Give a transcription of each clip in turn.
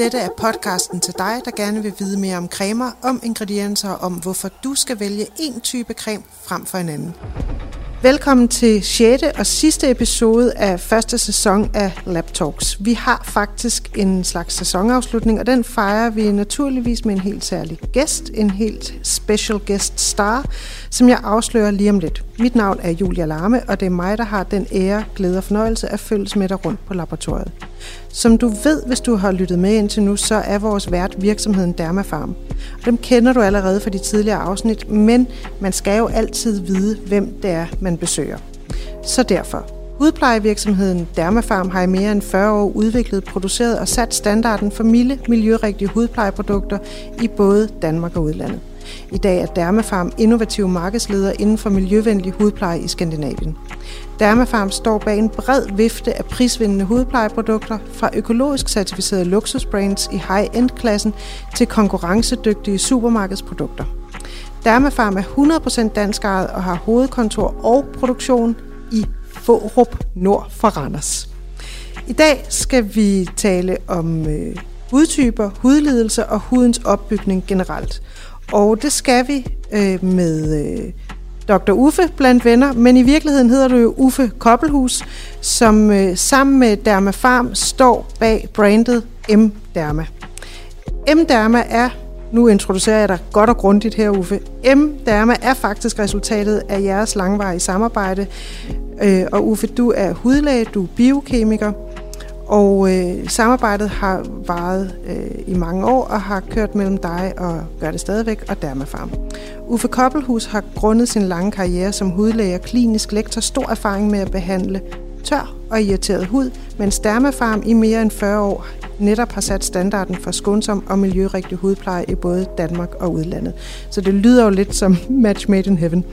Dette er podcasten til dig, der gerne vil vide mere om cremer, om ingredienser og om, hvorfor du skal vælge en type creme frem for en anden. Velkommen til 6. og sidste episode af første sæson af Lab Talks. Vi har faktisk en slags sæsonafslutning, og den fejrer vi naturligvis med en helt særlig gæst, en helt special guest star, som jeg afslører lige om lidt. Mit navn er Julia Larme, og det er mig, der har den ære, glæde og fornøjelse at følges med dig rundt på laboratoriet. Som du ved, hvis du har lyttet med indtil nu, så er vores vært virksomheden Dermafarm. Og dem kender du allerede fra de tidligere afsnit, men man skal jo altid vide, hvem det er, man besøger. Så derfor, Hudplejevirksomheden Dermafarm har i mere end 40 år udviklet, produceret og sat standarden for milde, miljørigtige hudplejeprodukter i både Danmark og udlandet. I dag er Dermafarm innovativ markedsleder inden for miljøvenlig hudpleje i Skandinavien. Dermafarm står bag en bred vifte af prisvindende hudplejeprodukter fra økologisk certificerede luksusbrands i high-end-klassen til konkurrencedygtige supermarkedsprodukter. Dermafarm er 100% dansk og har hovedkontor og produktion i Fårup nord for Randers. I dag skal vi tale om øh, hudtyper, hudlidelser og hudens opbygning generelt. Og det skal vi øh, med øh, Dr. Uffe blandt venner, men i virkeligheden hedder du jo Uffe Koppelhus, som øh, sammen med Derma Farm står bag brandet M-Derma. M-Derma er, nu introducerer jeg dig godt og grundigt her Uffe, M-Derma er faktisk resultatet af jeres langvarige samarbejde, øh, og Uffe, du er hudlæge, du er biokemiker, og øh, samarbejdet har varet øh, i mange år og har kørt mellem dig og gør det stadigvæk og Dermafarm. Uffe Koppelhus har grundet sin lange karriere som hudlæge og klinisk lektor. Stor erfaring med at behandle tør og irriteret hud, mens Dermafarm i mere end 40 år netop har sat standarden for skånsom og miljørigtig hudpleje i både Danmark og udlandet. Så det lyder jo lidt som match made in heaven.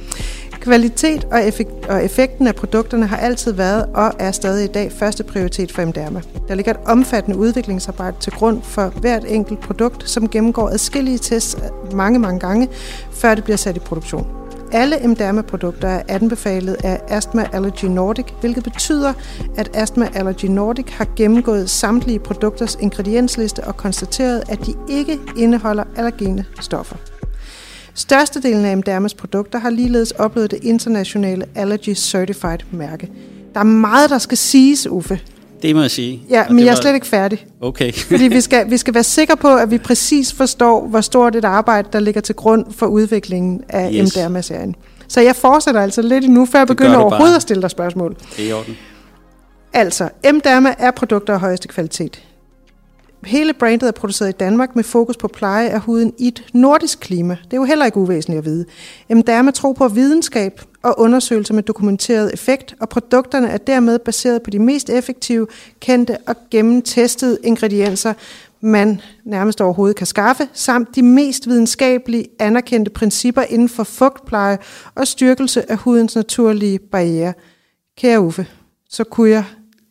Kvalitet og, effekt, og effekten af produkterne har altid været og er stadig i dag første prioritet for Mderma. Der ligger et omfattende udviklingsarbejde til grund for hvert enkelt produkt, som gennemgår adskillige tests mange, mange gange, før det bliver sat i produktion. Alle Mderma-produkter er anbefalet af Astma Allergy Nordic, hvilket betyder, at Astma Allergy Nordic har gennemgået samtlige produkters ingrediensliste og konstateret, at de ikke indeholder allergene stoffer. Størstedelen af Mdermas produkter har ligeledes oplevet det internationale Allergy Certified mærke. Der er meget, der skal siges, Uffe. Det må jeg sige. Ja, men jeg er slet ikke færdig. Okay. Fordi vi skal, vi skal være sikre på, at vi præcis forstår, hvor stort et arbejde, der ligger til grund for udviklingen af yes. MDRMA-serien. Så jeg fortsætter altså lidt endnu, før jeg begynder overhovedet at stille dig spørgsmål. Det er i orden. Altså, MDRMA er produkter af højeste kvalitet. Hele brandet er produceret i Danmark med fokus på pleje af huden i et nordisk klima. Det er jo heller ikke uvæsentligt at vide. Jamen, der er med tro på videnskab og undersøgelser med dokumenteret effekt, og produkterne er dermed baseret på de mest effektive, kendte og gennemtestede ingredienser, man nærmest overhovedet kan skaffe, samt de mest videnskabelige anerkendte principper inden for fugtpleje og styrkelse af hudens naturlige barriere. Kære Uffe, så kunne jeg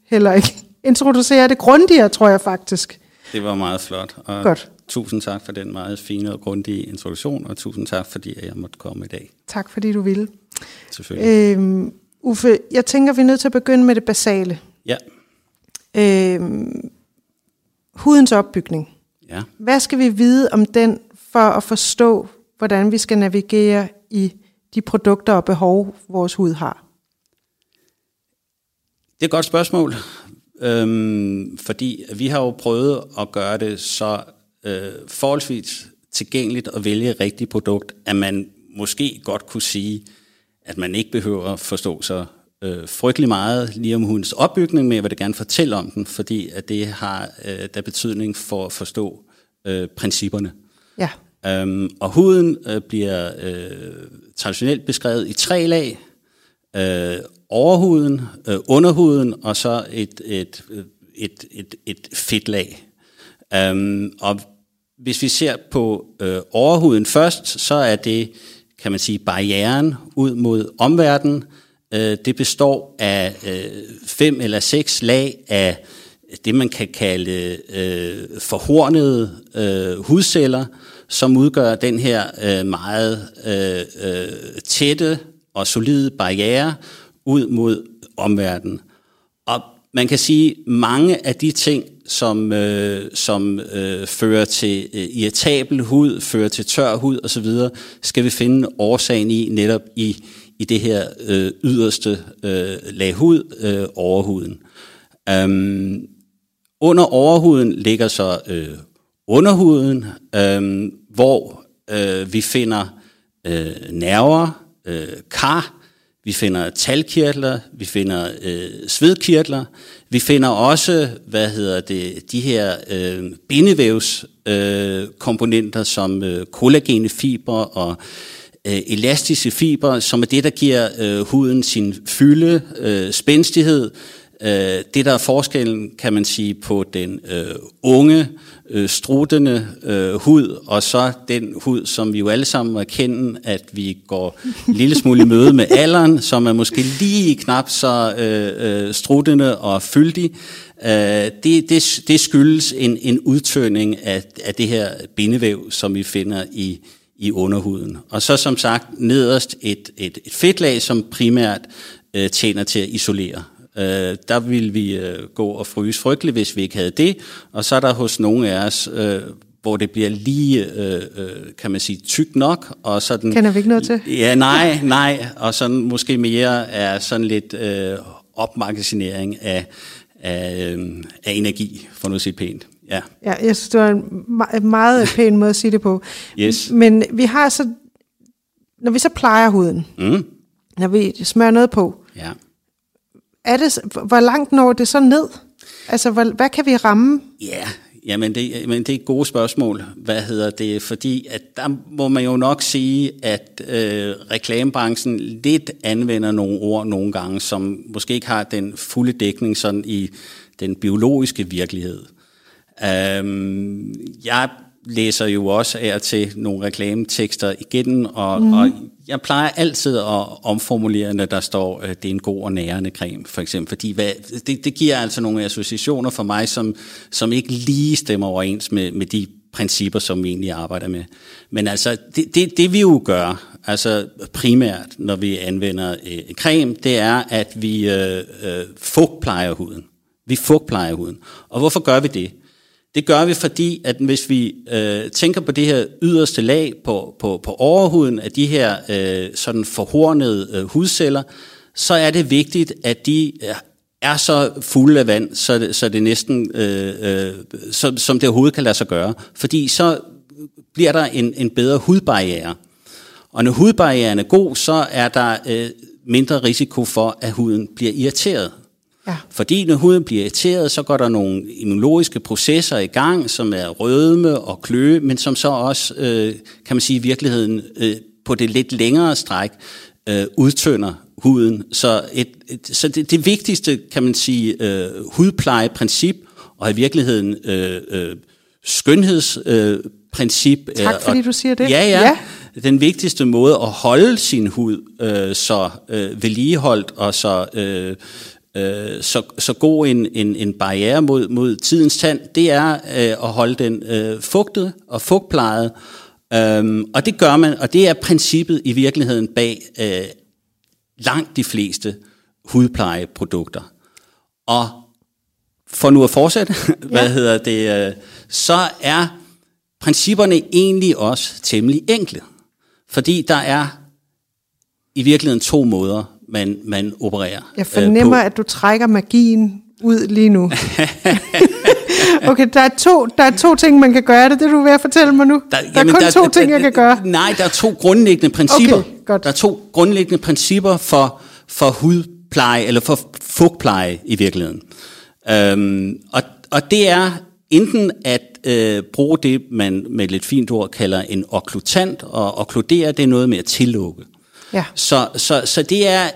heller ikke introducere det grundigere, tror jeg faktisk. Det var meget flot. Og Godt. Tusind tak for den meget fine og grundige introduktion, og tusind tak, fordi jeg måtte komme i dag. Tak, fordi du ville. Selvfølgelig. Øhm, Uffe, jeg tænker, vi er nødt til at begynde med det basale. Ja. Øhm, hudens opbygning. Ja. Hvad skal vi vide om den, for at forstå, hvordan vi skal navigere i de produkter og behov, vores hud har? Det er et godt spørgsmål. Øhm, fordi vi har jo prøvet at gøre det så øh, forholdsvis tilgængeligt at vælge et rigtigt produkt, at man måske godt kunne sige, at man ikke behøver at forstå så øh, frygtelig meget lige om hundens opbygning, men jeg vil da gerne fortælle om den, fordi at det har øh, der betydning for at forstå øh, principperne. Ja. Øhm, og huden øh, bliver øh, traditionelt beskrevet i tre lag. Øh, overhuden, øh, underhuden og så et, et, et, et, et fedtlag. Um, og hvis vi ser på øh, overhuden først, så er det, kan man sige, barrieren ud mod omverdenen. Øh, det består af øh, fem eller seks lag af det, man kan kalde øh, forhornede øh, hudceller, som udgør den her øh, meget øh, øh, tætte og solide barriere, ud mod omverdenen. Og man kan sige, mange af de ting, som, øh, som øh, fører til øh, irritabel hud, fører til tør hud osv., skal vi finde årsagen i netop i, i det her øh, yderste øh, lag hud, øh, overhuden. Um, under overhuden ligger så øh, underhuden, øh, hvor øh, vi finder øh, nerver, øh, kar, vi finder talkirtler, vi finder øh, svedkirtler, vi finder også, hvad hedder det, de her øh, bindevævskomponenter øh, komponenter som øh, kollagene fiber og øh, elastiske fiber, som er det, der giver øh, huden sin fylde, øh, spændstighed, Øh, det, der er forskellen, kan man sige, på den øh, unge, øh, struttende øh, hud, og så den hud, som vi jo alle sammen må erkende, at vi går en lille smule i møde med alderen, som er måske lige knap så øh, øh, struttende og fyldig. Øh, det, det, det skyldes en, en udtørning af, af det her bindevæv, som vi finder i, i underhuden. Og så som sagt nederst et, et, et fedtlag, som primært øh, tjener til at isolere Øh, der ville vi øh, gå og fryse frygteligt, hvis vi ikke havde det. Og så er der hos nogle af os, øh, hvor det bliver lige, øh, øh, kan man sige, tyk nok. Og sådan, Kender vi ikke noget til? Ja, nej, nej. Og sådan måske mere er sådan lidt øh, opmagasinering af, af, øh, af energi, for nu at sige pænt. Ja. ja, jeg synes, det var en meget pæn måde at sige det på. Yes. Men vi har så, når vi så plejer huden, mm. når vi smører noget på, ja er det, hvor langt når det så ned? Altså, hvor, hvad kan vi ramme? Ja, jamen det, men det er et gode spørgsmål. Hvad hedder det? Fordi at der må man jo nok sige, at øh, reklamebranchen lidt anvender nogle ord nogle gange, som måske ikke har den fulde dækning sådan i den biologiske virkelighed. Øhm, jeg læser jo også af til nogle reklametekster igen, og, mm. og jeg plejer altid at omformulere, når der står, at det er en god og nærende creme, for eksempel. Fordi hvad, det, det giver altså nogle associationer for mig, som, som ikke lige stemmer overens med, med de principper, som vi egentlig arbejder med. Men altså, det, det, det vi jo gør, altså primært, når vi anvender øh, creme, det er, at vi øh, øh, fugtplejer huden. Vi fugtplejer huden. Og hvorfor gør vi det? Det gør vi, fordi at hvis vi øh, tænker på det her yderste lag på, på, på overhuden af de her øh, sådan forhornede øh, hudceller, så er det vigtigt, at de øh, er så fulde af vand, så det, så det næsten, øh, øh, så, som det overhovedet kan lade sig gøre. Fordi så bliver der en, en bedre hudbarriere. Og når hudbarrieren er god, så er der øh, mindre risiko for, at huden bliver irriteret. Ja. Fordi når huden bliver irriteret, så går der nogle immunologiske processer i gang, som er rødme og kløe, men som så også, øh, kan man sige, i virkeligheden øh, på det lidt længere stræk øh, udtønder huden. Så, et, et, så det, det vigtigste, kan man sige, øh, hudplejeprincip, og i virkeligheden øh, øh, skønhedsprincip. Øh, tak fordi og, du siger det. Ja, ja. ja den vigtigste måde at holde sin hud øh, så øh, vedligeholdt og så øh, øh, så, så god en, en, en barriere mod, mod tidens tand, det er øh, at holde den øh, fugtet og fugtplejet. Øhm, og det gør man, og det er princippet i virkeligheden bag øh, langt de fleste hudplejeprodukter. Og for nu at fortsætte, ja. hvad hedder det, øh, så er principperne egentlig også temmelig enkle. Fordi der er i virkeligheden to måder man, man opererer Jeg fornemmer, øh, at du trækker magien ud lige nu. okay, der er, to, der er to ting, man kan gøre. Det det, du er ved at fortælle mig nu? Der, der jamen, er kun der, to der, ting, jeg kan gøre. Nej, der er to grundlæggende principper. Okay, godt. Der er to grundlæggende principper for, for hudpleje, eller for fugtpleje i virkeligheden. Øhm, og, og det er enten at øh, bruge det, man med et lidt fint ord kalder en okklutant, og okkludere, det er noget med at tillukke. Ja. Så, så, så det er,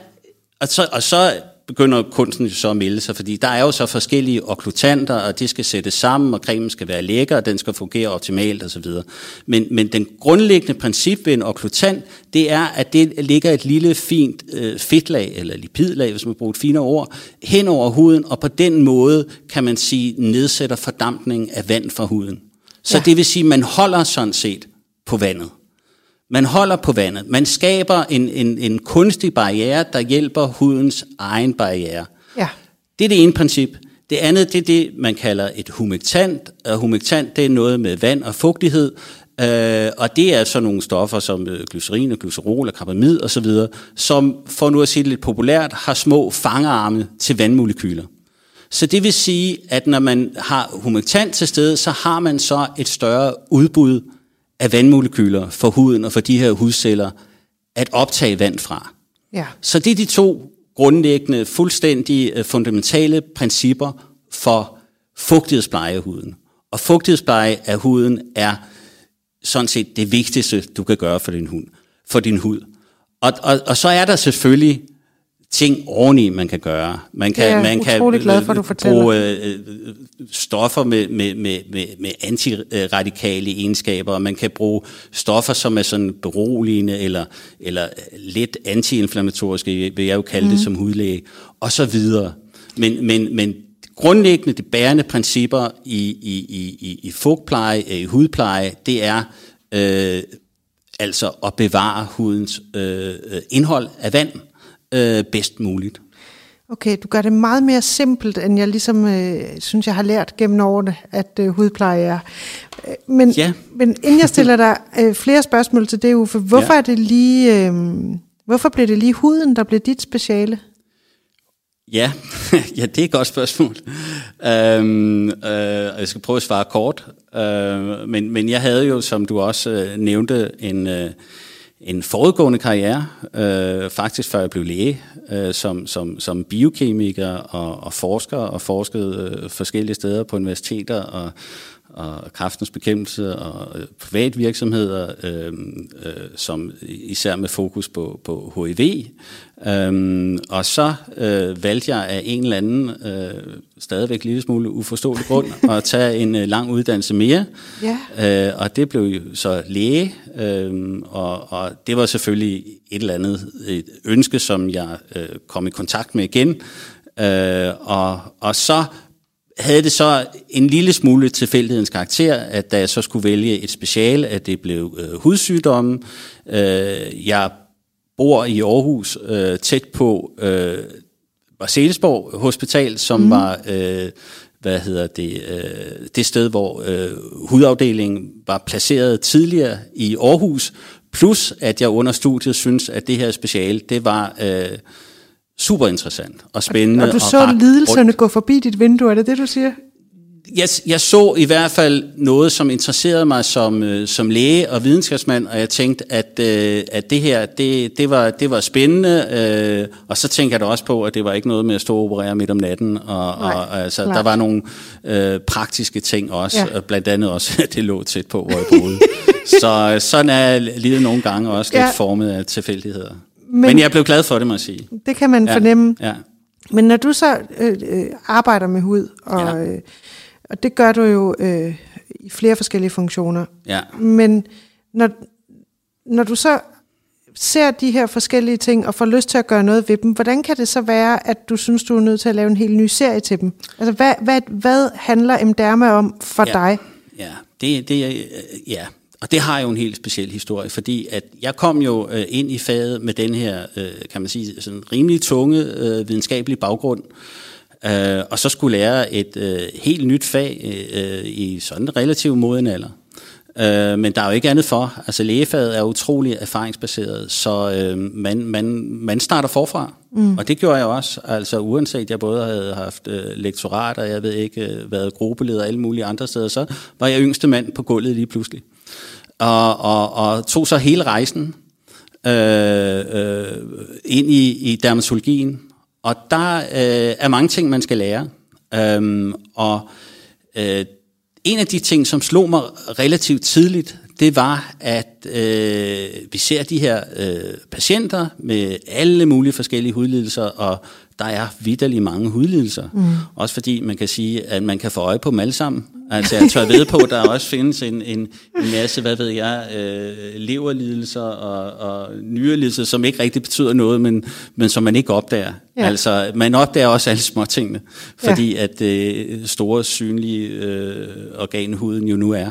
og så, og så begynder kunsten så at melde sig, fordi der er jo så forskellige okklutanter, og de skal sættes sammen, og cremen skal være lækker, og den skal fungere optimalt osv. Men, men den grundlæggende princip ved en okklutant, det er, at det ligger et lille fint øh, fedtlag, eller lipidlag, hvis man bruger et finere ord, hen over huden, og på den måde kan man sige nedsætter fordampning af vand fra huden. Så ja. det vil sige, at man holder sådan set på vandet. Man holder på vandet. Man skaber en, en, en kunstig barriere, der hjælper hudens egen barriere. Ja. Det er det ene princip. Det andet, det er det, man kalder et humektant. Og humektant, det er noget med vand og fugtighed, øh, og det er så nogle stoffer som øh, glycerin og glycerol og karbamid osv., som, for nu at sige det lidt populært, har små fangerarme til vandmolekyler. Så det vil sige, at når man har humektant til stede, så har man så et større udbud af vandmolekyler for huden og for de her hudceller at optage vand fra. Ja. Så det er de to grundlæggende, fuldstændig øh, fundamentale principper for fugtighedspleje af huden. Og fugtighedspleje af huden er sådan set det vigtigste, du kan gøre for din hud. For din hud. Og, og, og så er der selvfølgelig ting oveni, man kan gøre. Man kan, jeg man kan glad for, du fortæller. bruge øh, stoffer med, med, med, med, med antiradikale egenskaber, og man kan bruge stoffer, som er sådan beroligende eller, eller lidt antiinflammatoriske, vil jeg jo kalde mm. det som hudlæge, og så videre. Men, men, men grundlæggende, de bærende principper i, i, i, i, i fugtpleje, i hudpleje, det er øh, altså at bevare hudens øh, indhold af vand øh, bedst muligt. Okay, du gør det meget mere simpelt, end jeg ligesom øh, synes, jeg har lært gennem årene, at øh, hudpleje er. Øh, Men, Ja. men inden jeg stiller dig øh, flere spørgsmål til det, Uffe, hvorfor Ja. er det lige, øh, hvorfor blev det lige huden, der blev dit speciale? Ja, ja, det er et godt spørgsmål. Øhm, øh, jeg skal prøve at svare kort. Øh, men, men jeg havde jo, som du også øh, nævnte, en, øh, en forudgående karriere, øh, faktisk før jeg blev læge, øh, som, som, som biokemiker og, og forsker, og forskede øh, forskellige steder på universiteter og, og kraftens bekæmpelse og øh, privat virksomheder, øh, øh, som især med fokus på, på HIV. Øhm, og så øh, valgte jeg af en eller anden, øh, stadigvæk lille smule uforståelig grund, at tage en øh, lang uddannelse mere. Ja. Øh, og det blev jo så læge, øh, og, og det var selvfølgelig et eller andet et ønske, som jeg øh, kom i kontakt med igen. Øh, og, og så havde det så en lille smule tilfældighedens karakter, at da jeg så skulle vælge et speciale, at det blev øh, hudsygdomme. Øh, jeg bor i Aarhus øh, tæt på øh, Marcellesborg Hospital, som mm. var øh, hvad hedder det, øh, det sted, hvor øh, hudafdelingen var placeret tidligere i Aarhus, plus at jeg under studiet synes, at det her speciale, det var øh, super interessant og spændende. Og du så ret lidelserne rundt. gå forbi dit vindue, er det det, du siger? jeg, jeg så i hvert fald noget, som interesserede mig som, øh, som læge og videnskabsmand, og jeg tænkte, at, øh, at det her, det, det, var, det var spændende, øh, og så tænkte jeg da også på, at det var ikke noget med at stå og operere midt om natten, og, Nej, og altså, der var nogle øh, praktiske ting også, Ja. ja. blandt andet også, at det lå tæt på, hvor jeg boede. så sådan er livet nogle gange også lidt Ja. formet af tilfældigheder. Men- Men, jeg blev glad for det, må jeg sige. Det kan man Ja, fornemme. Ja. Men når du så øh, øh, arbejder med hud, og, Ja. øh, og det gør du jo øh, i flere forskellige funktioner, ja. men når, når du så ser de her forskellige ting og får lyst til at gøre noget ved dem, hvordan kan det så være, at du synes, du er nødt til at lave en helt ny serie til dem? Altså, hvad, hvad, hvad handler Emderma om for Ja. dig? Ja, det, det, er, øh, ja, og det har jo en helt speciel historie, fordi at jeg kom jo øh, ind i faget med den her, øh, kan man sige, sådan rimelig tunge øh, videnskabelige baggrund, øh, og så skulle lære et øh, helt nyt fag øh, i sådan en relativt moden alder. Øh, men der er jo ikke andet for. Altså lægefaget er utrolig erfaringsbaseret, så øh, man, man, man starter forfra. Mm. Og det gjorde jeg også. Altså uanset jeg både havde haft øh, lektorat, og jeg ved ikke, øh, været gruppeleder alle mulige andre steder, så var jeg yngste mand på gulvet lige pludselig. Og, og, og tog så hele rejsen øh, øh, ind i, i dermatologien. Og der øh, er mange ting, man skal lære. Øhm, og øh, en af de ting, som slog mig relativt tidligt, det var, at øh, vi ser de her øh, patienter med alle mulige forskellige hudlidelser, og der er vidderlig mange hudlidelser. Mm. Også fordi man kan sige, at man kan få øje på dem alle sammen. Altså jeg tør ved på, at der også findes en, en, en masse, hvad ved jeg, øh, leverlidelser og, og nyrelidelser, som ikke rigtig betyder noget, men, men som man ikke opdager. Ja. Altså man opdager også alle små tingene, fordi ja. at øh, store synlige øh, organ huden jo nu er.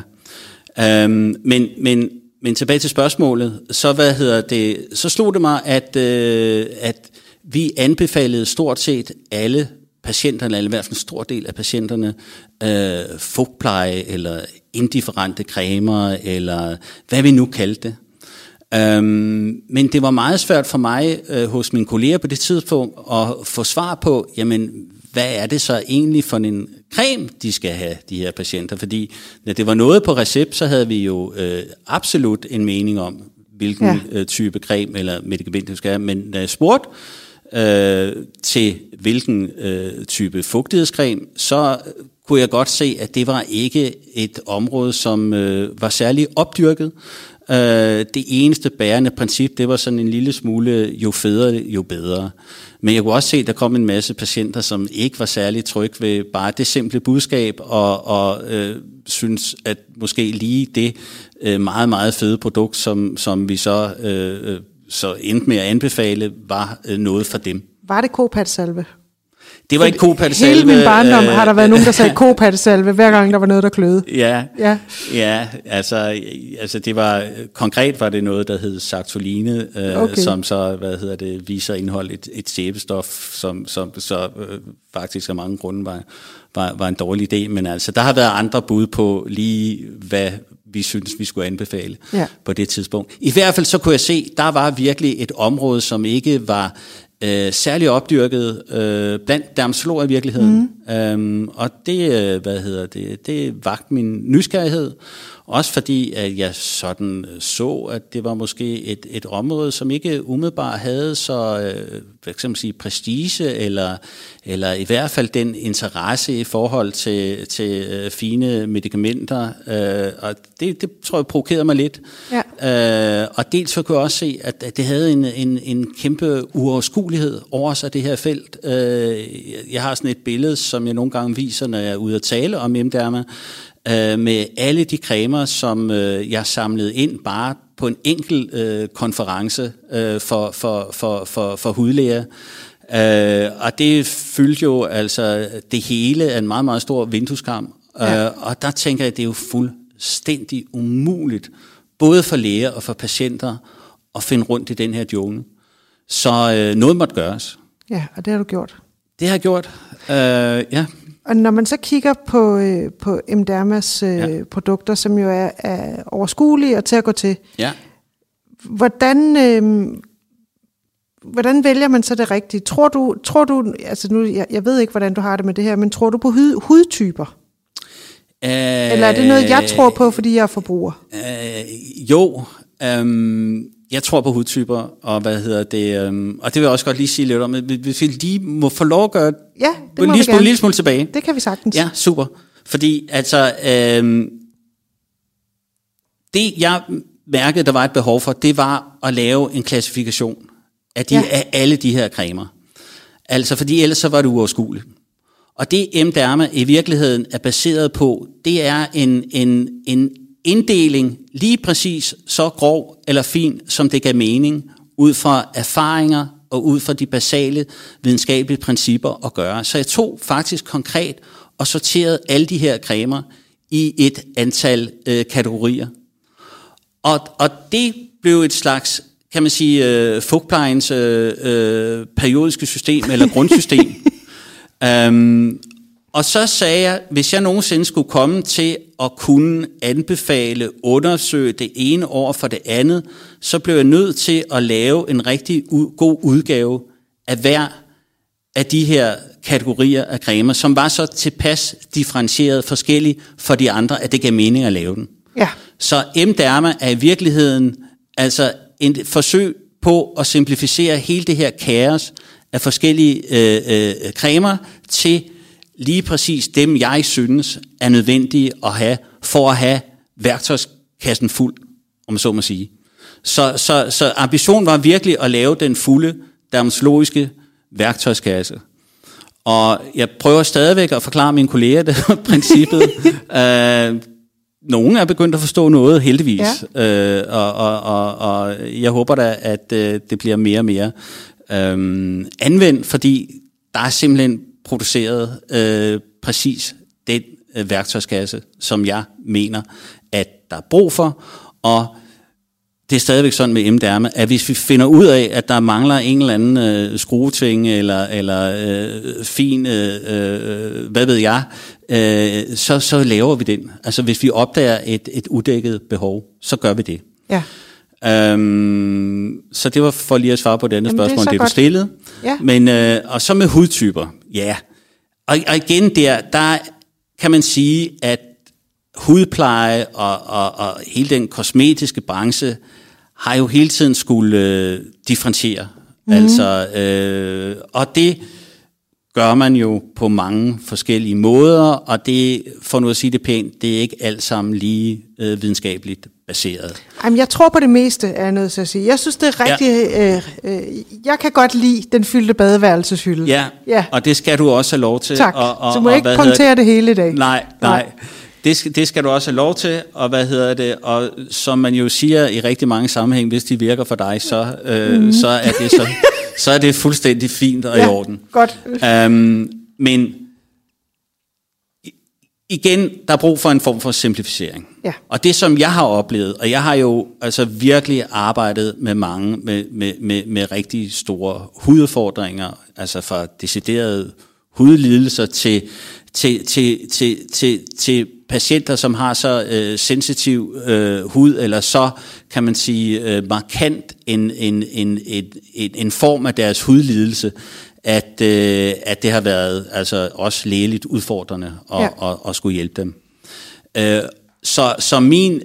Øhm, men, men, men tilbage til spørgsmålet, så hvad hedder det, så slog det mig, at, øh, at vi anbefalede stort set alle patienterne, eller i hvert fald en stor del af patienterne, øh, fugtpleje eller indifferente cremer, eller hvad vi nu kaldte det. Øhm, men det var meget svært for mig øh, hos mine kolleger på det tidspunkt at få svar på, jamen, hvad er det så egentlig for en creme, de skal have, de her patienter? Fordi når det var noget på recept, så havde vi jo øh, absolut en mening om, hvilken ja. øh, type creme eller medicament du skal have. Men når jeg spurgte øh, til hvilken øh, type fugtighedscreme, så kunne jeg godt se, at det var ikke et område, som øh, var særlig opdyrket. Øh, det eneste bærende princip, det var sådan en lille smule, jo federe, jo bedre. Men jeg kunne også se, at der kom en masse patienter, som ikke var særlig trygge ved bare det simple budskab, og, og øh, synes, at måske lige det øh, meget, meget fede produkt, som, som vi så, øh, øh så endte med at anbefale, var øh, noget for dem. Var det kopatsalve? Det var ikke kopatsalve. Hele min barndom øh, har der været nogen, der sagde kopatsalve, hver gang der var noget, der kløede. Ja, ja. ja altså, altså det var, konkret var det noget, der hed sartoline, øh, okay. som så, hvad hedder det, viser indhold et, et sæbestof, som, som så øh, faktisk af mange grunde var, var, var en dårlig idé, men altså, der har været andre bud på lige, hvad vi synes, vi skulle anbefale ja. på det tidspunkt. I hvert fald så kunne jeg se, der var virkelig et område, som ikke var øh, særligt opdyrket øh, blandt dermsflora i virkeligheden. Mm. Øhm, og det, øh, hvad hedder det, det vagt min nysgerrighed, også fordi, at jeg sådan øh, så, at det var måske et, et område, som ikke umiddelbart havde så øh, kan man sige, prestige, eller, eller i hvert fald den interesse i forhold til, til øh, fine medicamenter. Øh, og det, det tror jeg provokerede mig lidt. Ja. Øh, og dels så kunne jeg også se, at, at det havde en, en, en kæmpe uoverskuelighed over sig, det her felt. Øh, jeg har sådan et billede, som jeg nogle gange viser, når jeg er ude at tale om MDRMA, øh, med alle de cremer, som øh, jeg samlede ind bare på en enkelt øh, konference øh, for, for, for, for, for hudlæger. Øh, og det fyldte jo altså det hele af en meget, meget stor vindueskarm. Ja. Øh, og der tænker jeg, at det er jo fuldstændig umuligt, både for læger og for patienter, at finde rundt i den her jungle. Så øh, noget måtte gøres. Ja, og det har du gjort. Det har jeg gjort, øh, ja. Og når man så kigger på, øh, på MDermas øh, ja. produkter, som jo er, er overskuelige og til at gå til, ja. hvordan, øh, hvordan vælger man så det rigtige? Tror du, tror du altså nu, jeg, jeg ved ikke, hvordan du har det med det her, men tror du på hud, hudtyper? Øh, Eller er det noget, jeg tror på, fordi jeg er forbruger? Øh, jo, øh, jeg tror på hudtyper, og hvad hedder det, øhm, og det vil jeg også godt lige sige lidt om, hvis vi lige må få lov at gøre ja, det må lige smule, lille smule tilbage. Det kan vi sagtens. Ja, super. Fordi altså, øhm, det jeg mærkede, der var et behov for, det var at lave en klassifikation af, de, ja. af alle de her cremer. Altså, fordi ellers så var det uoverskueligt. Og det M-derma i virkeligheden er baseret på, det er en, en, en inddeling lige præcis så grov eller fin, som det gav mening, ud fra erfaringer og ud fra de basale videnskabelige principper at gøre. Så jeg tog faktisk konkret og sorterede alle de her cremer i et antal øh, kategorier. Og, og det blev et slags, kan man sige, øh, fugtplejens øh, øh, periodiske system eller grundsystem. um, Og så sagde jeg, hvis jeg nogensinde skulle komme til at kunne anbefale, undersøge det ene år for det andet, så blev jeg nødt til at lave en rigtig god udgave af hver af de her kategorier af cremer, som var så tilpas differentieret forskellige for de andre, at det gav mening at lave den. Ja. Så M-derma er i virkeligheden altså et forsøg på at simplificere hele det her kaos af forskellige øh, øh, cremer til lige præcis dem, jeg synes er nødvendige at have, for at have værktøjskassen fuld, om så må sige. Så, så, så ambitionen var virkelig at lave den fulde dermatologiske værktøjskasse. Og jeg prøver stadigvæk at forklare mine kolleger det princippet. uh, nogle er begyndt at forstå noget, heldigvis. Ja. Uh, og, og, og, og jeg håber da, at uh, det bliver mere og mere uh, anvendt, fordi der er simpelthen produceret øh, præcis den øh, værktøjskasse, som jeg mener, at der er brug for. Og det er stadigvæk sådan med MDR'erne, at hvis vi finder ud af, at der mangler en eller anden øh, skrueting, eller, eller øh, fin, øh, øh, hvad ved jeg, øh, så, så laver vi den. Altså hvis vi opdager et, et uddækket behov, så gør vi det. Ja. Øhm, så det var for lige at svare på Jamen, det er spørgsmål, så det, det du stillede. Ja. Men, øh, og så med hudtyper, ja. Og, og igen der, der kan man sige, at hudpleje og, og, og hele den kosmetiske branche har jo hele tiden skulle øh, differentiere. Mm. Altså, øh, og det gør man jo på mange forskellige måder, og det, for nu at sige det pænt, det er ikke alt sammen lige øh, videnskabeligt baseret. Jamen, jeg tror på det meste, er jeg nødt til at sige. Jeg synes, det er rigtig... Ja. Øh, øh, jeg kan godt lide den fyldte badeværelseshylde. Ja, ja. og det skal du også have lov til. Tak. Og, og, Så må jeg ikke punktere det hele i dag. Nej, nej. Det skal, det skal du også have lov til, og hvad hedder det, og som man jo siger i rigtig mange sammenhæng, hvis de virker for dig, så, øh, mm. så, er, det så, så er det fuldstændig fint og Ja, i orden. godt. Um, men igen, der er brug for en form for simplificering. Ja. Og det, som jeg har oplevet, og jeg har jo altså virkelig arbejdet med mange med, med, med, med rigtig store hududfordringer, altså fra deciderede hudlidelser til, til, til, til, til, til patienter, som har så øh, sensitiv øh, hud, eller så kan man sige øh, markant en, en, en, en, en, en form af deres hudlidelse, at, øh, at det har været altså også lægeligt udfordrende at, Ja. ja. at, at skulle hjælpe dem. Øh, så, så min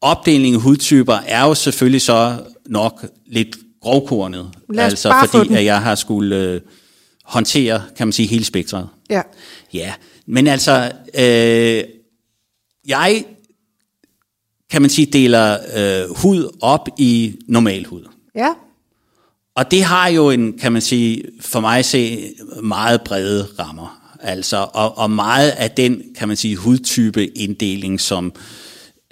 opdeling af hudtyper er jo selvfølgelig så nok lidt grovkornet. Altså fordi den. at jeg har skulle øh, håndtere, kan man sige, hele spektret. Ja. Ja, men altså, øh, jeg kan man sige, deler øh, hud op i normal hud. Ja. Og det har jo en, kan man sige, for mig se, meget brede rammer. Altså, og, og meget af den, kan man sige, hudtype inddeling, som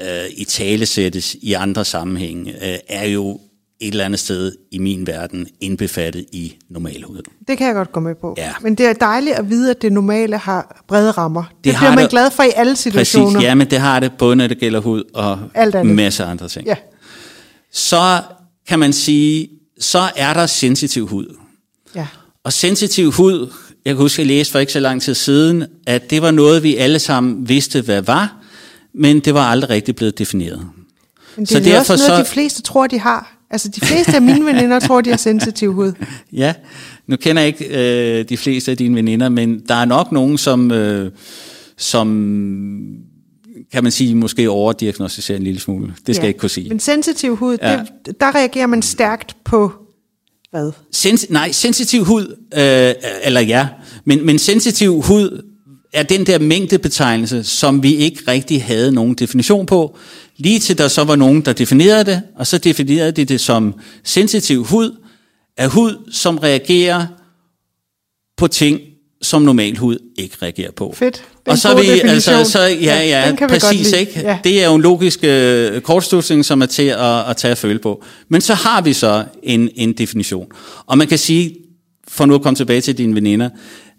øh, i tale sættes i andre sammenhænge, øh, er jo et eller andet sted i min verden indbefattet i normalhud. Det kan jeg godt gå med på. Ja. Men det er dejligt at vide, at det normale har brede rammer. Det, det bliver man det- glad for i alle situationer. Præcis, ja, men det har det både, når det gælder hud og Alt andet. en masse andre ting. ja. Så kan man sige, så er der sensitiv hud. ja. Og sensitiv hud, jeg kan huske, at jeg læste for ikke så lang tid siden, at det var noget, vi alle sammen vidste, hvad var, men det var aldrig rigtig blevet defineret. Men det Så er jo derfor også noget, så- de fleste tror, de har. Altså, de fleste af mine veninder tror, de har sensitiv hud. Ja, nu kender jeg ikke øh, de fleste af dine veninder, men der er nok nogen, som, øh, som kan man sige, måske overdiagnostiserer en lille smule. Det skal Ja. jeg ikke kunne sige. Men sensitiv hud, Ja. det, der reagerer man stærkt på hvad? Sens- nej, sensitiv hud, øh, eller ja, men, men sensitiv hud er den der mængdebetegnelse, som vi ikke rigtig havde nogen definition på. Lige til der så var nogen, der definerede det, og så definerede de det som sensitiv hud, er hud, som reagerer på ting, som normal hud ikke reagerer på. Fedt. Er Og så er vi, definition. altså, så, ja, ja, den godt præcis, ikke? Ja. Det er jo en logisk øh, kortslutning, som er til at, at tage at føle på. Men så har vi så en, en definition. Og man kan sige, for nu at komme tilbage til dine veninder,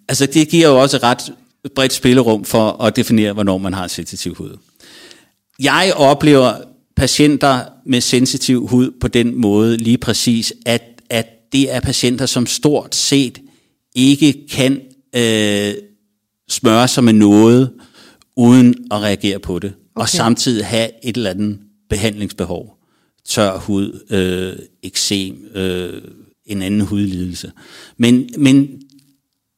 altså det giver jo også et ret bredt spillerum for at definere, hvornår man har sensitiv hud. Jeg oplever patienter med sensitiv hud på den måde lige præcis, at, at det er patienter, som stort set ikke kan øh, smøre sig med noget, uden at reagere på det, okay. og samtidig have et eller andet behandlingsbehov. Tør hud, øh, eksem, øh, en anden hudlidelse. Men, men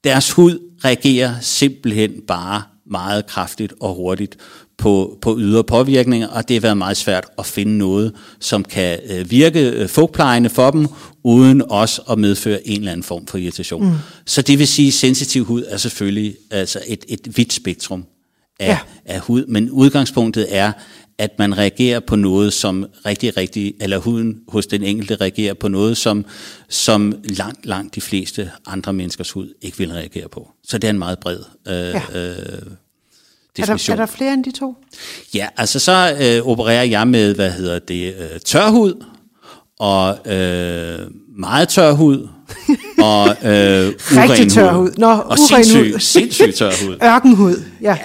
deres hud reagerer simpelthen bare meget kraftigt og hurtigt på, på ydre påvirkninger, og det har været meget svært at finde noget, som kan øh, virke øh, fugtplejende for dem, uden også at medføre en eller anden form for irritation. Mm. Så det vil sige, at sensitiv hud er selvfølgelig altså et, et vidt spektrum af, Ja. af hud, men udgangspunktet er, at man reagerer på noget, som rigtig, rigtig, eller huden hos den enkelte reagerer på noget, som, som langt, langt de fleste andre menneskers hud ikke vil reagere på. Så det er en meget bred øh, Ja. ja. Øh, Er der, definition. er der flere end de to? Ja, altså så øh, opererer jeg med, hvad hedder det, øh, tørhud, og øh, meget tør hud, og øh, uren tør hud. Nå, og sindssyg, hud. sindssyg tør hud. Ørkenhud, ja.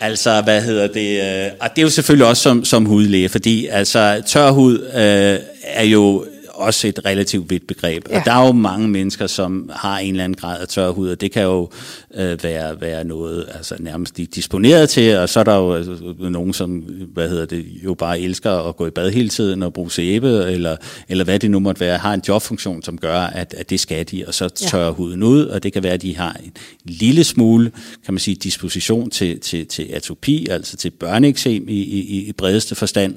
Altså, hvad hedder det? Øh, og det er jo selvfølgelig også som, som hudlæge, fordi altså, tør hud øh, er jo også et relativt vidt begreb. Ja. Og der er jo mange mennesker, som har en eller anden grad af tør hud, og det kan jo øh, være, være noget, altså nærmest disponeret til, og så er der jo altså, nogen, som hvad hedder det, jo bare elsker at gå i bad hele tiden og bruge sæbe, eller, eller hvad det nu måtte være, har en jobfunktion, som gør, at, at det skal de, og så tørrer ja. huden ud, og det kan være, at de har en lille smule, kan man sige, disposition til, til, til atopi, altså til børneeksem i, i, i bredeste forstand.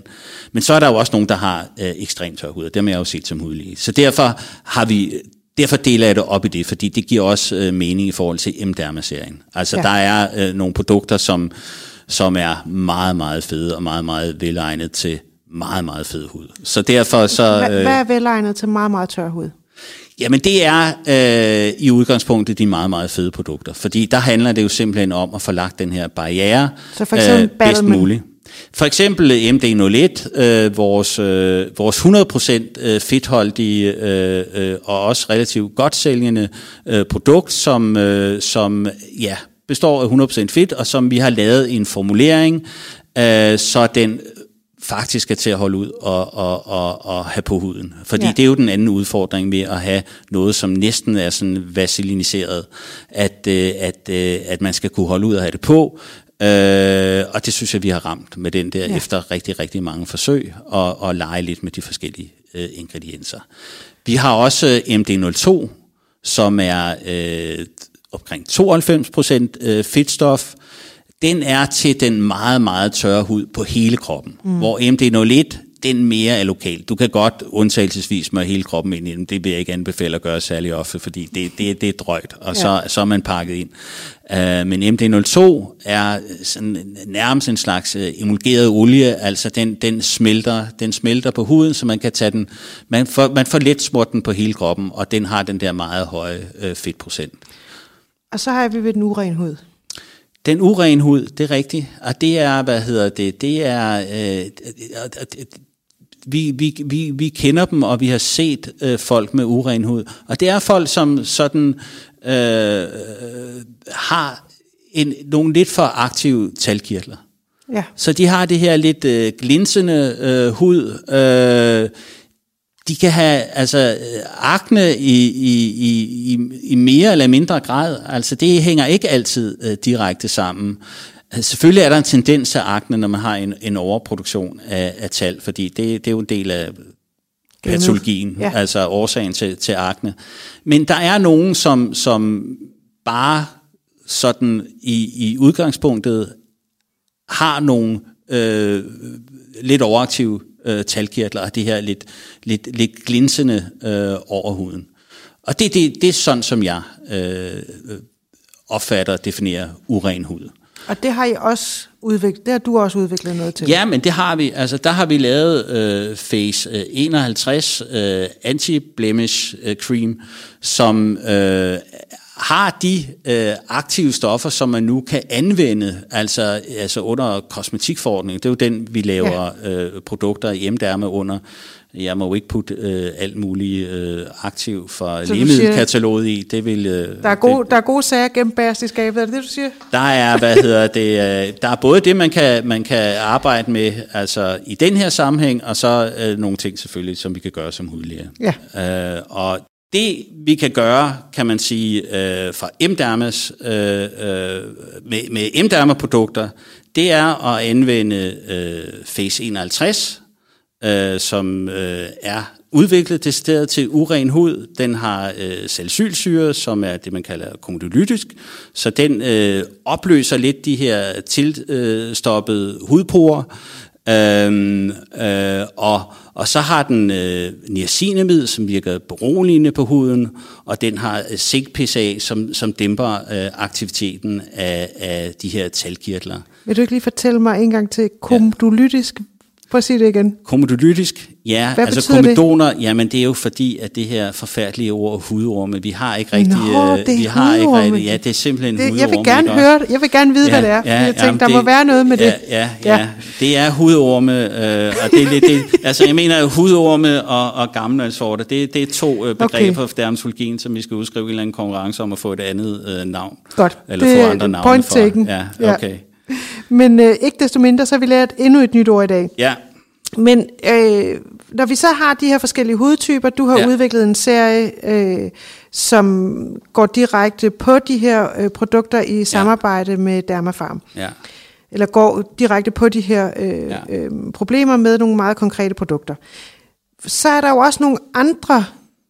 Men så er der jo også nogen, der har øh, ekstremt tør hud, og dem er jeg jo set som hudlige. Så derfor har vi Derfor deler jeg det op i det, fordi det giver også øh, mening i forhold til M-dermaserien. Altså ja. der er øh, nogle produkter, som, som er meget, meget fede og meget, meget velegnet til meget, meget fed hud. Så derfor så... Øh, hvad, er velegnet til meget, meget tør hud? Jamen det er øh, i udgangspunktet de meget, meget fede produkter, fordi der handler det jo simpelthen om at få lagt den her barriere så for eksempel øh, bedst muligt. For eksempel MD01, øh, vores, øh, vores 100% øh, fedtholdige øh, øh, og også relativt godt sælgende øh, produkt, som, øh, som ja, består af 100% fedt, og som vi har lavet en formulering, øh, så den faktisk er til at holde ud og, og, og, og have på huden. Fordi ja. det er jo den anden udfordring med at have noget, som næsten er sådan vaseliniseret, at, øh, at, øh, at man skal kunne holde ud og have det på, Øh, og det synes jeg, vi har ramt med den der, ja. efter rigtig, rigtig mange forsøg, og, og lege lidt med de forskellige øh, ingredienser. Vi har også øh, MD02, som er øh, omkring 92% øh, fedtstof. Den er til den meget, meget tørre hud på hele kroppen, mm. hvor MD01, den mere er lokal. Du kan godt undtagelsesvis med hele kroppen ind i den. Det vil jeg ikke anbefale at gøre særlig ofte, fordi det, det, det er drøjt, og ja. så, så er man pakket ind. Uh, men MD02 er sådan nærmest en slags uh, emulgeret olie, altså den, den, smelter, den smelter på huden, så man kan tage den, man får, man får let smurt den på hele kroppen, og den har den der meget høje uh, fedtprocent. Og så har vi ved den uren hud. Den uren hud, det er rigtigt, og det er, hvad hedder det, det er, øh, vi, vi, vi, vi kender dem, og vi har set øh, folk med uren hud. Og det er folk, som sådan øh, har en, nogle lidt for aktive talkirtler. Ja. Så de har det her lidt øh, glinsende øh, hud. Øh, de kan have altså akne i, i, i, i mere eller mindre grad. Altså det hænger ikke altid øh, direkte sammen. Selvfølgelig er der en tendens til akne, når man har en, en overproduktion af, af tal, fordi det, det er jo en del af patologien, ja. altså årsagen til, til akne. Men der er nogen, som, som bare sådan i, i udgangspunktet har nogle øh, lidt overaktive øh, talkirtler, og det her lidt, lidt, lidt glinsende øh, over huden. Og det, det, det er sådan, som jeg øh, opfatter og definerer uren hud. Og det har I også udviklet, det har du også udviklet noget til. Ja, men det har vi. Altså, der har vi lavet øh, Face 51 øh, øh, Anti-Blemish øh, Cream, som øh, har de øh, aktive stoffer, som man nu kan anvende, altså, altså under kosmetikforordningen. Det er jo den, vi laver ja. øh, produkter i under jeg må jo ikke putte øh, alt muligt øh, aktiv fra lægemiddelkataloget i. Det vil, øh, der, er gode, det, der er gode sager gennem i skabet, er det det, du siger? Der er, hvad hedder det, øh, der er både det, man kan, man kan arbejde med altså i den her sammenhæng, og så øh, nogle ting selvfølgelig, som vi kan gøre som hudlæger. Ja. Øh, og det vi kan gøre, kan man sige, øh, fra M-dermes, øh, øh, med, med M-dermer-produkter, det er at anvende øh, Face 51, øh, som øh, er udviklet til til uren hud. Den har øh, salicylsyre, som er det, man kalder komodolytisk, så den øh, opløser lidt de her tilstoppede øh, hudporer, Øhm, øh, og, og så har den øh, niacinamid, som virker beroligende på huden, og den har øh, zink-PSA, som, som dæmper øh, aktiviteten af, af de her talkirtler. Vil du ikke lige fortælle mig en gang til komdolytisk? Prøv at sige det igen. Komodolytisk, ja. Hvad altså komedoner, det? jamen det er jo fordi, at det her forfærdelige ord hudorme, vi har ikke rigtig... Nå, øh, det er vi har ikke rigtig, ja, det er simpelthen det, hudorme. Jeg vil gerne høre det. Jeg vil gerne vide, ja, hvad det er. Ja, jeg tænkte, jamen, der det, må være noget med ja, det. Ja, ja, ja. Det er hudorme, øh, og det er lidt... Det, altså jeg mener, hudorme og, og gammelmandsvorter, det, det er to øh, begreber okay. for dermatologien, som vi skal udskrive en eller anden konkurrence om at få et andet øh, navn. Godt. Eller det, få andre navne point for. Taken. Ja, okay. Ja. Men øh, ikke desto mindre, så har vi lært endnu et nyt ord i dag. Ja, Men øh, når vi så har de her forskellige hudtyper, du har Ja. ja. udviklet en serie, øh, som går direkte på de her øh, produkter i samarbejde med Dermafarm. ja, Eller går direkte på de her øh, Ja. ja. øh, problemer med nogle meget konkrete produkter. Så er der jo også nogle andre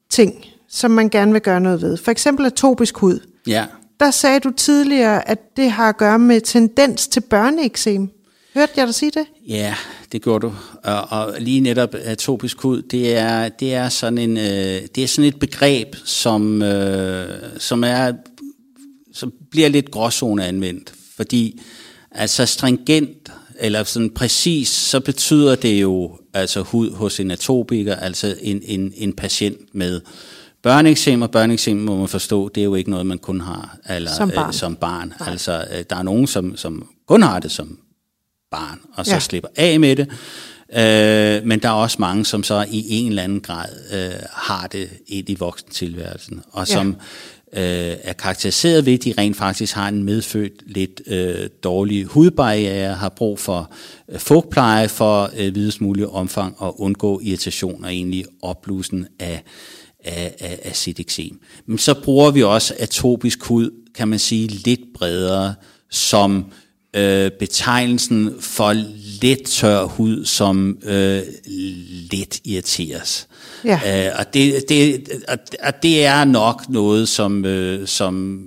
ting, som man gerne vil gøre noget ved. For eksempel atopisk hud. ja. Der sagde du tidligere, at det har at gøre med tendens til børneeksem. Hørte jeg dig sige det? Ja, det gjorde du. Og, og lige netop atopisk hud, det er, det er, sådan, en, øh, det er sådan et begreb, som, øh, som, er, som bliver lidt gråzone anvendt. Fordi altså stringent, eller sådan præcis, så betyder det jo altså hud hos en atopiker, altså en, en, en patient med børneeksem, og børneeksem må man forstå, det er jo ikke noget, man kun har eller, Som barn. Øh, som barn. Altså, øh, der er nogen, som, som kun har det som barn, og så ja. Ja. slipper af med det. Øh, men der er også mange, som så i en eller anden grad øh, har det ind i voksentilværelsen, og Ja. som øh, er karakteriseret ved, at de rent faktisk har en medfødt lidt øh, dårlig hudbarriere, har brug for øh, fugtpleje for øh, videst muligt omfang at undgå irritation og egentlig opblussen af, af, af, af sit eksem. Men så bruger vi også atopisk hud, kan man sige, lidt bredere, som øh, betegnelsen for let tør hud, som øh, let irriteres. Ja. Øh, og, det, det, og, og det er nok noget, som, øh, som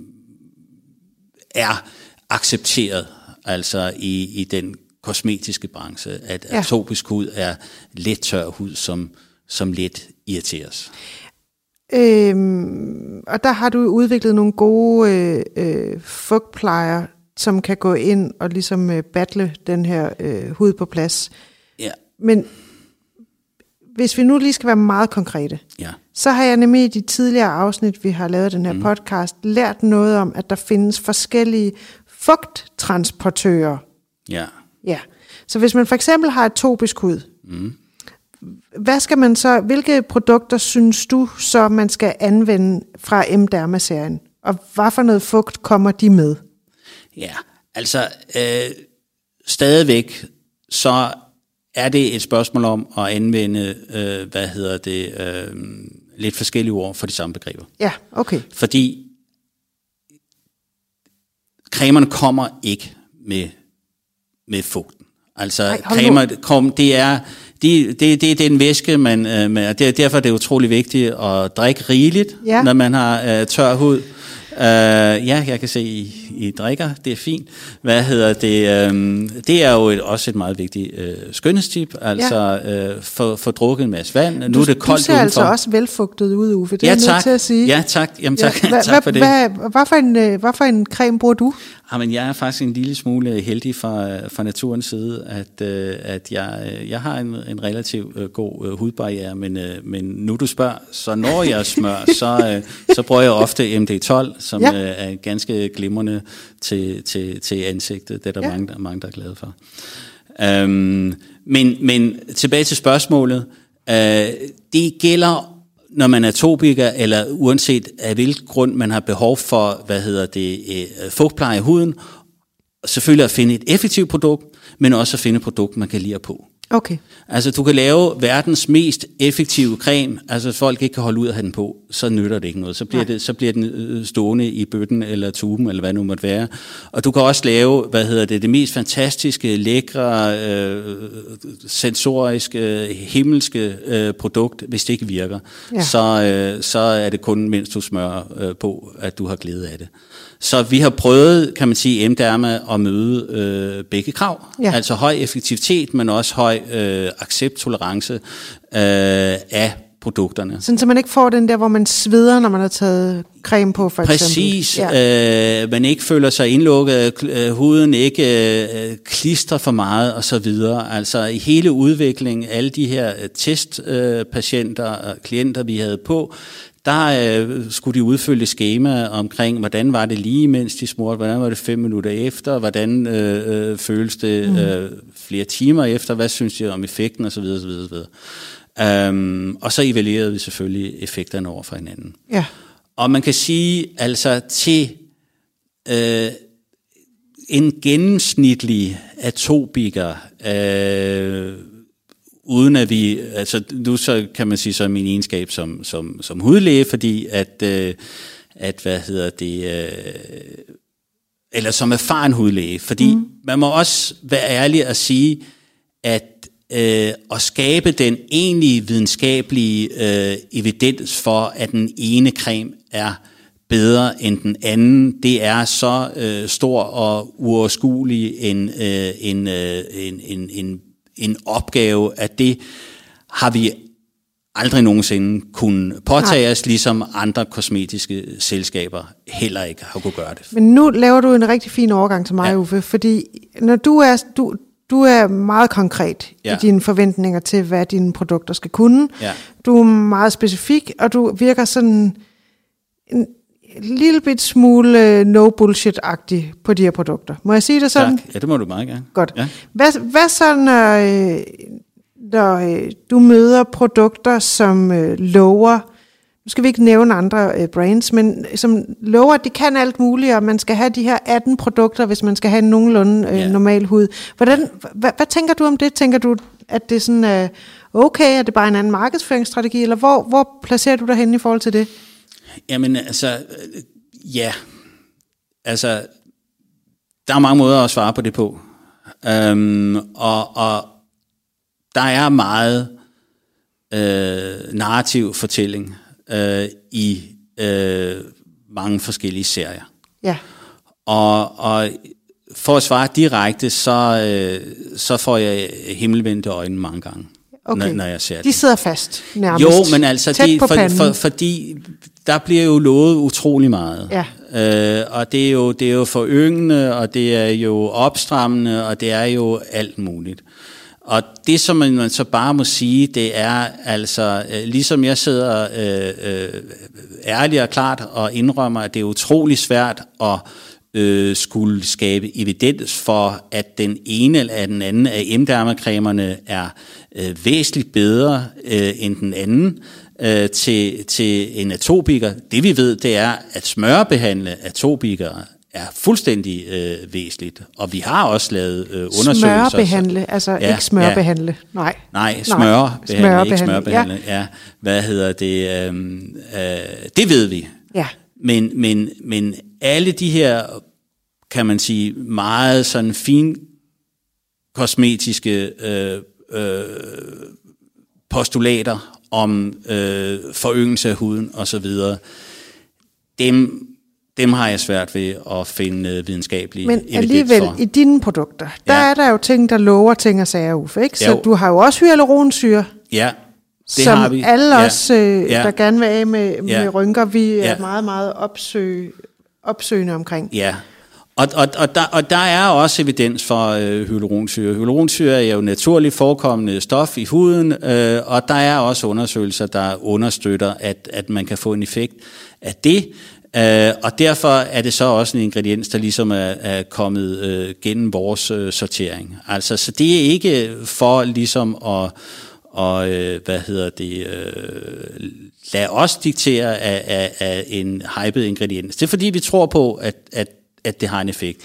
er accepteret altså i, i den kosmetiske branche, at Ja. atopisk hud er let tør hud, som, som let irriteres. Øhm, og der har du udviklet nogle gode øh, øh, fugtplejer, som kan gå ind og ligesom øh, battle den her øh, hud på plads. Ja, Men hvis vi nu lige skal være meget konkrete, ja, så har jeg nemlig i de tidligere afsnit, vi har lavet den her mm. podcast, lært noget om, at der findes forskellige fugttransportører. ja. Ja. Så hvis man for eksempel har atopisk hud, mm. Hvad skal man så, hvilke produkter synes du så, man skal anvende fra M-Derma-serien? Og hvad for noget fugt kommer de med? Ja, altså øh, stadigvæk så er det et spørgsmål om at anvende, øh, hvad hedder det, øh, lidt forskellige ord for de samme begreber. Ja, okay. Fordi cremerne kommer ikke med, med fugten. Altså Ej, cremer, kom, det er det, det, det er den væske, man, øh, med, og det, er- derfor er det utrolig vigtigt at drikke rigeligt, Ja. når man har øh, tør hud. Uh, ja, jeg kan se, I, I drikker, det er fint. Hvad hedder det? Um, det er jo et, også et meget vigtigt uh, skønhedstip, altså uh, få få drukket en masse vand. Nu Du, er det koldt du ser udenfor. altså også velfugtet ud, Uffe. Det er ja, nødt tak. til at sige. Ja, tak. Jamen, tak, Ja, hva, tak for det. Hvad, hvad, for en, hvad for en creme bruger du? Jamen, jeg er faktisk en lille smule heldig fra, fra naturens side, at, øh, at jeg, jeg har en, en relativt øh, god øh, hudbarriere, men, øh, men nu du spørger, så når jeg smør, så, øh, så bruger jeg ofte MD12, som Ja. øh, er ganske glimrende til, til, til ansigtet. Det er der Ja. mange, der, mange, der er glade for. Øhm, men, men tilbage til spørgsmålet. Øh, det gælder når man er atopiker, eller uanset af hvilken grund man har behov for, hvad hedder det, øh, fugtpleje i huden, selvfølgelig at finde et effektivt produkt, men også at finde et produkt, man kan lide på. Okay. Altså, du kan lave verdens mest effektive creme, altså folk ikke kan holde ud at have den på, så nytter det ikke noget. Så bliver, det, så bliver den øh, stående i bøtten eller tuben, eller hvad nu måtte være. Og du kan også lave, hvad hedder det, det mest fantastiske, lækre, øh, sensoriske, himmelske øh, produkt, hvis det ikke virker. Ja. Så, øh, så er det kun, mens du smører øh, på, at du har glæde af det. Så vi har prøvet, kan man sige, M-derma at møde øh, begge krav. Ja. Altså høj effektivitet, men også høj øh, accepttolerance øh, af produkterne. Sådan, så man ikke får den der, hvor man sveder, når man har taget creme på, for Præcis, eksempel. ja. øh, man ikke føler sig indlukket, øh, huden ikke øh, klistrer for meget og så videre. Altså i hele udviklingen, alle de her øh, testpatienter og klienter, vi havde på, der øh, skulle de udfylde et schema omkring, hvordan var det lige, mens de smurte, hvordan var det fem minutter efter, hvordan øh, øh, føles det øh, flere timer efter, hvad synes de om effekten osv. osv., osv. Um, og så evaluerede vi selvfølgelig effekterne over for hinanden. Ja. Og man kan sige, altså til øh, en gennemsnitlig atopiker, øh, uden at vi, altså nu så kan man sige så min egenskab som, som, som hudlæge, fordi at, øh, at hvad hedder det, øh, eller som erfaren hudlæge, fordi mm. man må også være ærlig at sige, at øh, at skabe den egentlige videnskabelige øh, evidens for, at den ene creme er bedre end den anden, det er så øh, stor og uoverskuelig en, øh, en, øh, en, en, en, en opgave, at det har vi aldrig nogensinde kunne påtage os, ligesom andre kosmetiske selskaber heller ikke har kunne gøre det. Men nu laver du en rigtig fin overgang til mig, ja. Uffe, fordi når du er, du, du er meget konkret ja. i dine forventninger til, hvad dine produkter skal kunne. Ja. Du er meget specifik, og du virker sådan en lille bit smule øh, no bullshit-agtig på de her produkter. Må jeg sige det sådan? Tak. Ja, det må du meget gerne. Godt. Ja. Hvad, hvad så, når, øh, når øh, du møder produkter, som lover, nu skal vi ikke nævne andre øh, brands, men som lover, at de kan alt muligt, og man skal have de her 18 produkter, hvis man skal have en nogenlunde øh, ja. normal hud. Hvordan, hvad, hvad tænker du om det? Tænker du, at det er sådan, øh, okay, er det bare en anden markedsføringsstrategi, eller hvor, hvor placerer du dig hen i forhold til det? Jamen altså, ja. Altså, der er mange måder at svare på det på. Øhm, og, og der er meget øh, narrativ fortælling øh, i øh, mange forskellige serier. Ja. Og, og for at svare direkte, så, øh, så får jeg himmelvendte øjne mange gange, okay. når, når jeg ser De det. sidder fast nærmest. Jo, men altså, de, for, panden. for, fordi der bliver jo lovet utrolig meget. Ja. Øh, og det er, jo, det er jo foryngende, og det er jo opstrammende, og det er jo alt muligt. Og det, som man så bare må sige, det er altså, øh, ligesom jeg sidder øh, øh, ærligt og klart og indrømmer, at det er utrolig svært at øh, skulle skabe evidens for, at den ene eller den anden af emdermacremerne er øh, væsentligt bedre øh, end den anden øh, til, til en atopiker. Det vi ved, det er, at smørbehandle atopikere er fuldstændig øh, væsentligt. Og vi har også lavet øh, undersøgelser. Smørbehandle, altså ja, ikke smørbehandle. Ja. Nej. Nej, smørbehandle, smørbehandle, ikke smørbehandle. Ja. ja. Hvad hedder det? Øh, øh, det ved vi. Ja. Men, men, men alle de her, kan man sige, meget sådan fin kosmetiske øh, øh, postulater om øh, foryngelse af huden osv., dem dem har jeg svært ved at finde øh, videnskabelige Men alligevel, for. i dine produkter, der Ja. er der jo ting, der lover ting og sager, Uffe, ikke? Så Jo. du har jo også hyaluronsyre, Ja, det som har vi. alle ja. os, øh, Ja. der gerne vil af med, med Ja. rynker, vi er Ja. meget, meget opsøg, opsøgende omkring. Ja, og, og, og, der, og der er også evidens for øh, hyaluronsyre. Hyaluronsyre er jo naturligt forekommende stof i huden, øh, og der er også undersøgelser, der understøtter, at, at man kan få en effekt af det. Øh, og derfor er det så også en ingrediens, der ligesom er, er kommet øh, gennem vores øh, sortering. Altså, så det er ikke for ligesom at og øh, hvad hedder det, øh, lad os diktere af, af, af en hyped ingrediens. Det er fordi, vi tror på, at, at, at det har en effekt.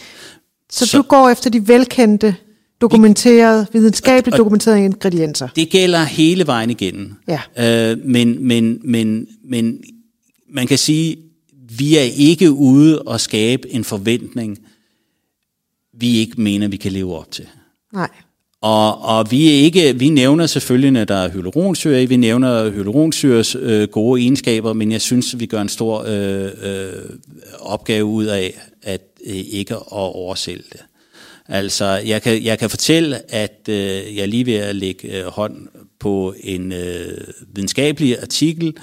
Så, så du går efter de velkendte, dokumenterede, videnskabeligt dokumenterede ingredienser. Det gælder hele vejen igennem. Ja. Øh, men, men, men, men man kan sige, vi er ikke ude og skabe en forventning, vi ikke mener, vi kan leve op til. Nej. Og, og vi, er ikke, vi nævner selvfølgelig, når der er hyaluronsyre vi nævner hyaluronsyres øh, gode egenskaber, men jeg synes, vi gør en stor øh, øh, opgave ud af, at øh, ikke at oversælge det. Altså, jeg kan, jeg kan fortælle, at øh, jeg er lige ved at lægge øh, hånd på en øh, videnskabelig artikel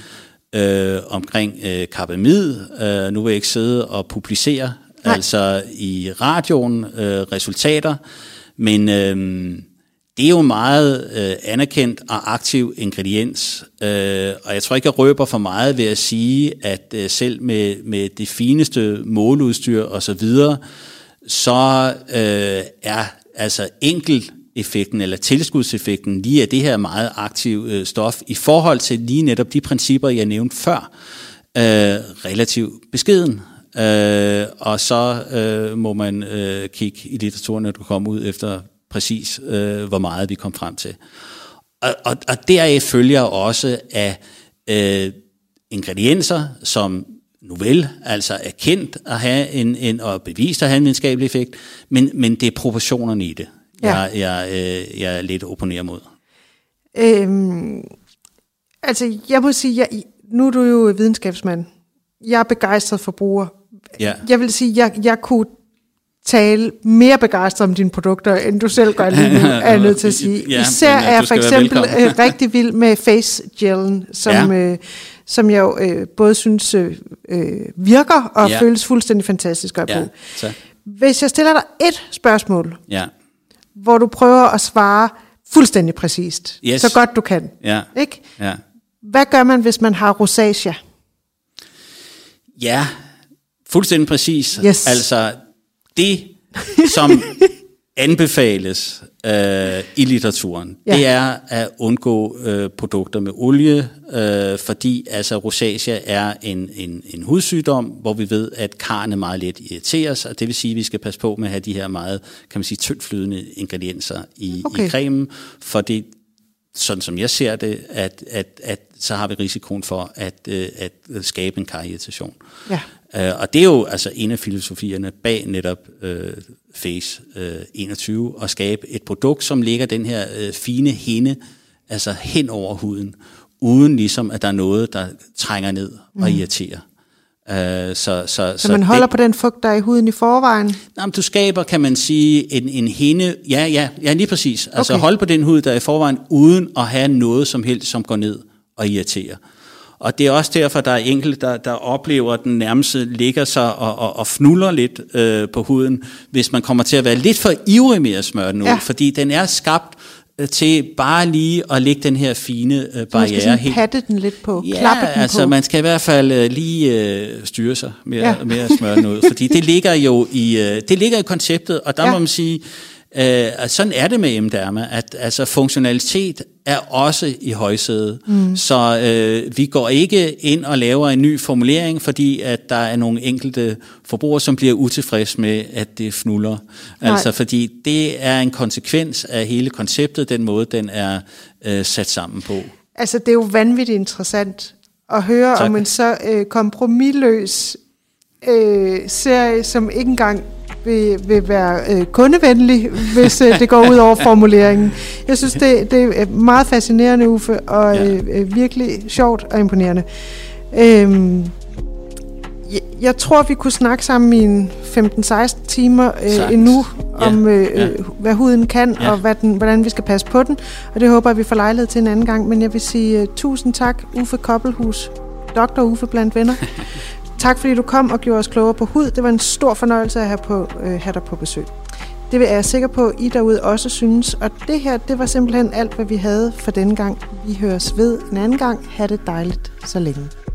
øh, omkring øh, karbamid. Øh, nu vil jeg ikke sidde og publicere, Nej. altså i radioen, øh, resultater, men øh, det er jo meget øh, anerkendt og aktiv ingrediens, øh, og jeg tror ikke, jeg røber for meget ved at sige, at øh, selv med, med det fineste måleudstyr og så videre, så øh, er altså enkelt effekten eller tilskudseffekten lige af det her meget aktive øh, stof i forhold til lige netop de principper, jeg nævnte før, øh, relativt beskeden. øh, og så øh, må man øh, kigge i litteraturen, når du kommer ud efter præcis, øh, hvor meget vi kom frem til. Og, og, og deraf følger også af øh, ingredienser, som nu vel, altså er kendt at have en, en og bevist at have en videnskabelig effekt, men, men det er proportionerne i det, ja. jeg, jeg, øh, jeg er lidt opponerer mod. Øhm, altså, jeg må sige, jeg, nu er du jo videnskabsmand. Jeg er begejstret forbruger. Ja. Jeg vil sige, jeg, jeg kunne tale mere begejstret om dine produkter, end du selv gør lige nu, er jeg nødt til at sige. Ja, Især øh, er jeg for eksempel øh, rigtig vild med face gelen, som, Ja. øh, som jeg jo øh, både synes øh, øh, virker og Ja. føles fuldstændig fantastisk at Ja, bruge. så, Hvis jeg stiller dig et spørgsmål, ja, hvor du prøver at svare fuldstændig præcist, Yes. så godt du kan, ja, ikke? ja. Hvad gør man, hvis man har rosacea? Ja, fuldstændig præcis. Yes. Altså, det, som anbefales øh, i litteraturen, Ja. det er at undgå øh, produkter med olie, øh, fordi altså rosacea er en, en, en hudsygdom, hvor vi ved, at karne meget let irriteres, og det vil sige, at vi skal passe på med at have de her meget, kan man sige, tyndflydende ingredienser i, Okay. i cremen, for det sådan som jeg ser det, at, at, at så har vi risikoen for at, øh, at skabe en karirritation. Ja. Uh, og det er jo altså en af filosofierne bag netop uh, Face uh, 21, at skabe et produkt, som ligger den her uh, fine hinde, altså hen over huden, uden ligesom at der er noget, der trænger ned og irriterer. Uh, så, så, så, Så man holder på den fugt, der er i huden i forvejen? Jamen, du skaber, kan man sige, en, en hinde, ja, ja, ja, lige præcis. Altså Okay. hold på den hud, der er i forvejen, uden at have noget som helst, som går ned og irriterer. Og det er også derfor, der er enkelte, der, der oplever, at den nærmeste ligger sig og, og, og fnuller lidt øh, på huden, hvis man kommer til at være lidt for ivrig med at smøre den ud, Ja. fordi den er skabt øh, til bare lige at lægge den her fine øh, Så man skal barriere patte den lidt på, Ja, klappe den altså på. man skal i hvert fald øh, lige øh, styre sig med, Ja. med at smøre den ud, fordi det ligger jo i, øh, det ligger i konceptet, og der ja. må man sige, øh, sådan er det med M-derma, at altså, funktionalitet er også i højsædet. Mm. Så øh, vi går ikke ind og laver en ny formulering, fordi at der er nogle enkelte forbrugere, som bliver utilfredse med, at det fnuller. Nej. Altså fordi det er en konsekvens af hele konceptet, den måde, den er øh, sat sammen på. Altså, det er jo vanvittigt interessant at høre Tak. om en så øh, kompromilløs øh, serie, som ikke engang vil, vil være øh, kundevenlig, hvis øh, det går ud over formuleringen. Jeg synes, det, det er meget fascinerende, Uffe, og Ja. øh, øh, virkelig sjovt og imponerende. Øhm, jeg, jeg tror, vi kunne snakke sammen i en 15-16 timer øh, endnu Ja, om, øh, ja. øh, hvad huden kan, Ja. og hvad den, hvordan vi skal passe på den. Og det håber jeg, vi får lejlighed til en anden gang. Men jeg vil sige uh, tusind tak, Uffe Koppelhus, Dr. Uffe blandt venner. tak fordi du kom og gjorde os klogere på hud. Det var en stor fornøjelse at have, på, øh, have dig på besøg. Det er jeg sikker på, at I derude også synes. Og det her, det var simpelthen alt, hvad vi havde for denne gang. Vi høres ved en anden gang. Ha' det dejligt så længe.